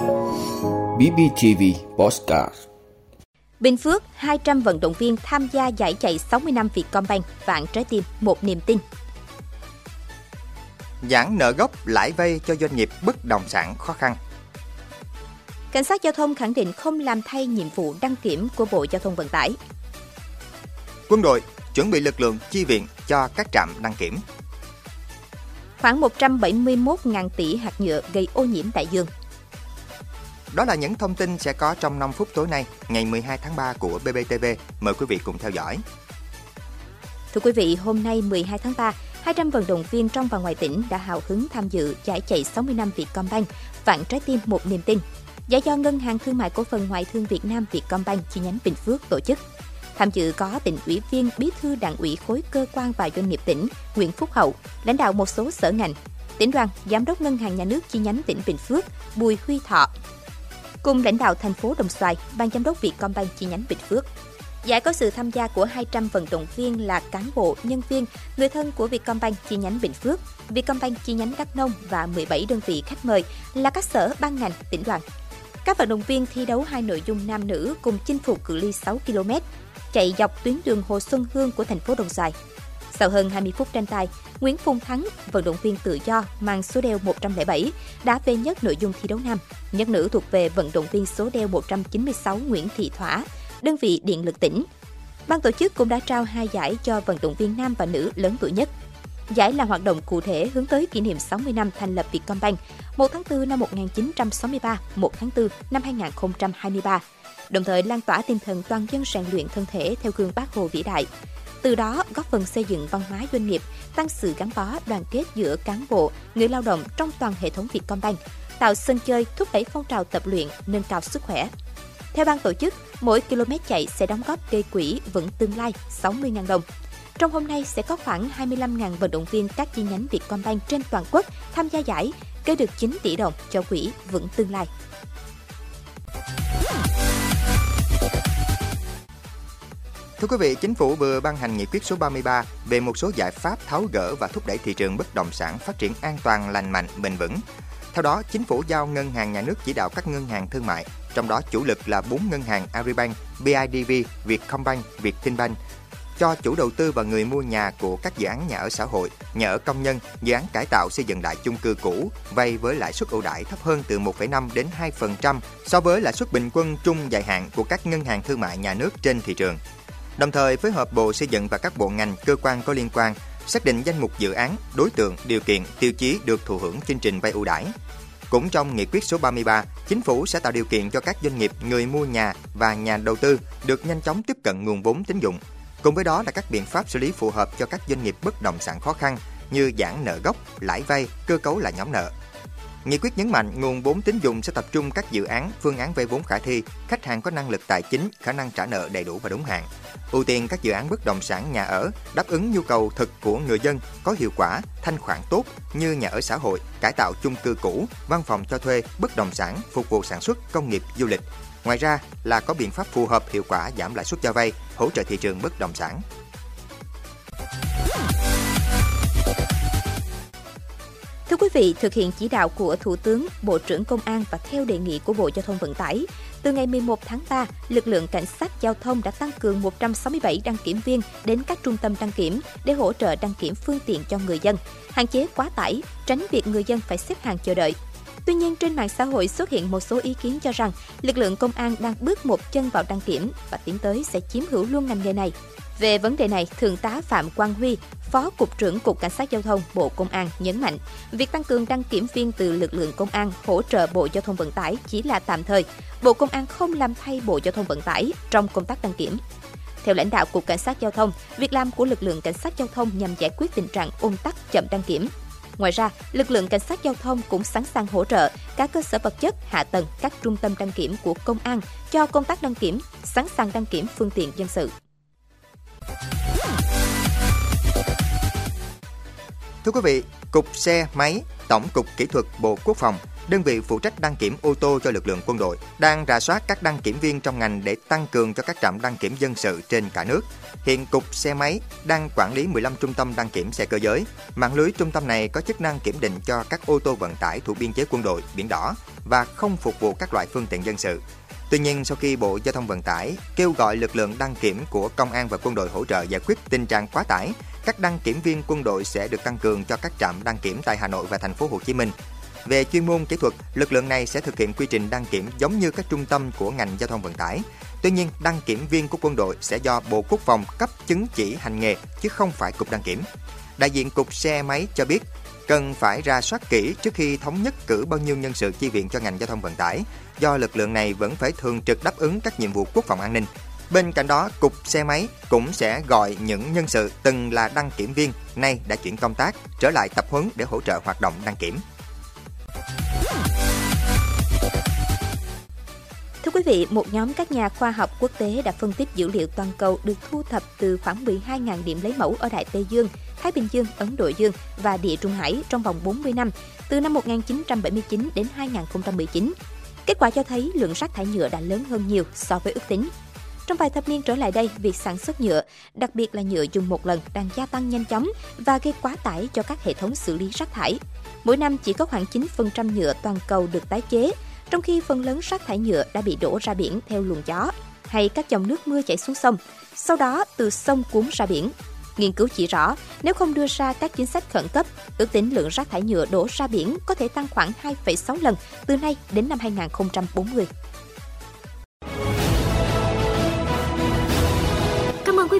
BBTV Postcard Bình Phước, 200 vận động viên tham gia giải chạy 60 năm Vietcombank, vạn trái tim, một niềm tin. Giãn nợ gốc lãi vay cho doanh nghiệp bất động sản khó khăn. Cảnh sát giao thông khẳng định không làm thay nhiệm vụ đăng kiểm của Bộ Giao thông Vận tải. Quân đội chuẩn bị lực lượng chi viện cho các trạm đăng kiểm. Khoảng 171.000 tỷ hạt nhựa gây ô nhiễm đại dương. Đó là những thông tin sẽ có trong 5 phút tối nay, ngày 12 tháng 3 của BBTV. Mời quý vị cùng theo dõi. Thưa quý vị, hôm nay 12 tháng 3, 200 vận động viên trong và ngoài tỉnh đã hào hứng tham dự giải chạy 60 năm Vietcombank, vạn trái tim một niềm tin. Giải do Ngân hàng Thương mại Cổ phần Ngoại thương Việt Nam Vietcombank chi nhánh Bình Phước tổ chức. Tham dự có tỉnh ủy viên, bí thư đảng ủy khối cơ quan và doanh nghiệp tỉnh Nguyễn Phúc Hậu, lãnh đạo một số sở ngành, tỉnh đoàn, giám đốc Ngân hàng Nhà nước chi nhánh tỉnh Bình Phước Bùi Huy Thọ, cùng lãnh đạo thành phố Đồng Xoài, ban giám đốc Vietcombank chi nhánh Bình Phước. Giải có sự tham gia của 200 vận động viên là cán bộ, nhân viên, người thân của Vietcombank chi nhánh Bình Phước, Vietcombank chi nhánh Đắk Nông và 17 đơn vị khách mời là các sở ban ngành, tỉnh đoàn. Các vận động viên thi đấu hai nội dung nam nữ cùng chinh phục cự ly 6 km, chạy dọc tuyến đường Hồ Xuân Hương của thành phố Đồng Xoài. Sau hơn 20 phút tranh tài, Nguyễn Phùng Thắng, vận động viên tự do mang số đeo 107, đã về nhất nội dung thi đấu nam. Nhất nữ thuộc về vận động viên số đeo 196 Nguyễn Thị Thỏa, đơn vị điện lực tỉnh. Ban tổ chức cũng đã trao hai giải cho vận động viên nam và nữ lớn tuổi nhất. Giải là hoạt động cụ thể hướng tới kỷ niệm 60 năm thành lập Vietcombank, 1 tháng 4 năm 1963, 1 tháng 4 năm 2023, đồng thời lan tỏa tinh thần toàn dân rèn luyện thân thể theo gương Bác Hồ vĩ đại. Từ đó góp phần xây dựng văn hóa doanh nghiệp, tăng sự gắn bó đoàn kết giữa cán bộ, người lao động trong toàn hệ thống Vietcombank, tạo sân chơi thúc đẩy phong trào tập luyện, nâng cao sức khỏe. Theo ban tổ chức, mỗi km chạy sẽ đóng góp gây quỹ vững tương lai 60.000 đồng. Trong hôm nay sẽ có khoảng 25.000 vận động viên các chi nhánh Vietcombank trên toàn quốc tham gia giải, gây được 9 tỷ đồng cho quỹ vững tương lai. Thưa quý vị, Chính phủ vừa ban hành nghị quyết số 33 về một số giải pháp tháo gỡ và thúc đẩy thị trường bất động sản phát triển an toàn, lành mạnh, bền vững. Theo đó, Chính phủ giao Ngân hàng Nhà nước chỉ đạo các ngân hàng thương mại, trong đó chủ lực là 4 ngân hàng Agribank, BIDV, Vietcombank, Vietinbank, cho chủ đầu tư và người mua nhà của các dự án nhà ở xã hội, nhà ở công nhân, dự án cải tạo xây dựng lại chung cư cũ vay với lãi suất ưu đãi thấp hơn từ 1,5 đến 2% so với lãi suất bình quân trung dài hạn của các ngân hàng thương mại nhà nước trên thị trường. Đồng thời phối hợp Bộ Xây dựng và các bộ ngành, cơ quan có liên quan xác định danh mục dự án, đối tượng, điều kiện, tiêu chí được thụ hưởng chương trình vay ưu đãi. Cũng trong nghị quyết số 33, chính phủ sẽ tạo điều kiện cho các doanh nghiệp, người mua nhà và nhà đầu tư được nhanh chóng tiếp cận nguồn vốn tín dụng. Cùng với đó là các biện pháp xử lý phù hợp cho các doanh nghiệp bất động sản khó khăn như giãn nợ gốc, lãi vay, cơ cấu lại nhóm nợ. Nghị quyết nhấn mạnh nguồn vốn tín dụng sẽ tập trung các dự án, phương án vay vốn khả thi, khách hàng có năng lực tài chính, khả năng trả nợ đầy đủ và đúng hạn. Ưu tiên các dự án bất động sản nhà ở đáp ứng nhu cầu thực của người dân có hiệu quả, thanh khoản tốt như nhà ở xã hội, cải tạo chung cư cũ, văn phòng cho thuê, bất động sản, phục vụ sản xuất, công nghiệp, du lịch. Ngoài ra là có biện pháp phù hợp hiệu quả giảm lãi suất cho vay, hỗ trợ thị trường bất động sản. Vị, thực hiện chỉ đạo của Thủ tướng, Bộ trưởng Công an và theo đề nghị của Bộ Giao thông Vận tải, từ ngày 11 tháng 3, lực lượng cảnh sát giao thông đã tăng cường 167 đăng kiểm viên đến các trung tâm đăng kiểm để hỗ trợ đăng kiểm phương tiện cho người dân, hạn chế quá tải, tránh việc người dân phải xếp hàng chờ đợi. Tuy nhiên, trên mạng xã hội xuất hiện một số ý kiến cho rằng lực lượng công an đang bước một chân vào đăng kiểm và tiến tới sẽ chiếm hữu luôn ngành nghề này. Về vấn đề này, Thượng tá Phạm Quang Huy, Phó Cục trưởng Cục Cảnh sát Giao thông Bộ Công an nhấn mạnh, việc tăng cường đăng kiểm viên từ lực lượng công an hỗ trợ Bộ Giao thông Vận tải chỉ là tạm thời. Bộ Công an không làm thay Bộ Giao thông Vận tải trong công tác đăng kiểm. Theo lãnh đạo Cục Cảnh sát Giao thông, việc làm của lực lượng cảnh sát giao thông nhằm giải quyết tình trạng ôn tắc chậm đăng kiểm. Ngoài ra, lực lượng cảnh sát giao thông cũng sẵn sàng hỗ trợ các cơ sở vật chất, hạ tầng, các trung tâm đăng kiểm của công an cho công tác đăng kiểm, sẵn sàng đăng kiểm phương tiện dân sự. Thưa quý vị, Cục Xe Máy Tổng cục Kỹ thuật Bộ Quốc phòng, đơn vị phụ trách đăng kiểm ô tô cho lực lượng quân đội, đang rà soát các đăng kiểm viên trong ngành để tăng cường cho các trạm đăng kiểm dân sự trên cả nước. Hiện Cục Xe Máy đang quản lý 15 trung tâm đăng kiểm xe cơ giới. Mạng lưới trung tâm này có chức năng kiểm định cho các ô tô vận tải thuộc biên chế quân đội, biển đỏ và không phục vụ các loại phương tiện dân sự. Tuy nhiên, sau khi Bộ Giao thông Vận tải kêu gọi lực lượng đăng kiểm của công an và quân đội hỗ trợ giải quyết tình trạng quá tải, các đăng kiểm viên quân đội sẽ được tăng cường cho các trạm đăng kiểm tại Hà Nội và thành phố Hồ Chí Minh. Về chuyên môn kỹ thuật, lực lượng này sẽ thực hiện quy trình đăng kiểm giống như các trung tâm của ngành giao thông vận tải. Tuy nhiên, đăng kiểm viên của quân đội sẽ do Bộ Quốc phòng cấp chứng chỉ hành nghề chứ không phải cục đăng kiểm. Đại diện cục xe máy cho biết, cần phải ra soát kỹ trước khi thống nhất cử bao nhiêu nhân sự chi viện cho ngành giao thông vận tải, do lực lượng này vẫn phải thường trực đáp ứng các nhiệm vụ quốc phòng an ninh. Bên cạnh đó, cục xe máy cũng sẽ gọi những nhân sự từng là đăng kiểm viên nay đã chuyển công tác trở lại tập huấn để hỗ trợ hoạt động đăng kiểm. Thưa quý vị, một nhóm các nhà khoa học quốc tế đã phân tích dữ liệu toàn cầu được thu thập từ khoảng 12.000 điểm lấy mẫu ở Đại Tây Dương, Thái Bình Dương, Ấn Độ Dương và Địa Trung Hải trong vòng 40 năm, từ năm 1979 đến 2019. Kết quả cho thấy lượng rác thải nhựa đã lớn hơn nhiều so với ước tính. Trong vài thập niên trở lại đây, việc sản xuất nhựa, đặc biệt là nhựa dùng một lần đang gia tăng nhanh chóng và gây quá tải cho các hệ thống xử lý rác thải. Mỗi năm chỉ có khoảng 9% nhựa toàn cầu được tái chế, trong khi phần lớn rác thải nhựa đã bị đổ ra biển theo luồng gió hay các dòng nước mưa chảy xuống sông, sau đó từ sông cuốn ra biển. Nghiên cứu chỉ rõ, nếu không đưa ra các chính sách khẩn cấp, ước tính lượng rác thải nhựa đổ ra biển có thể tăng khoảng 2,6 lần từ nay đến năm 2040.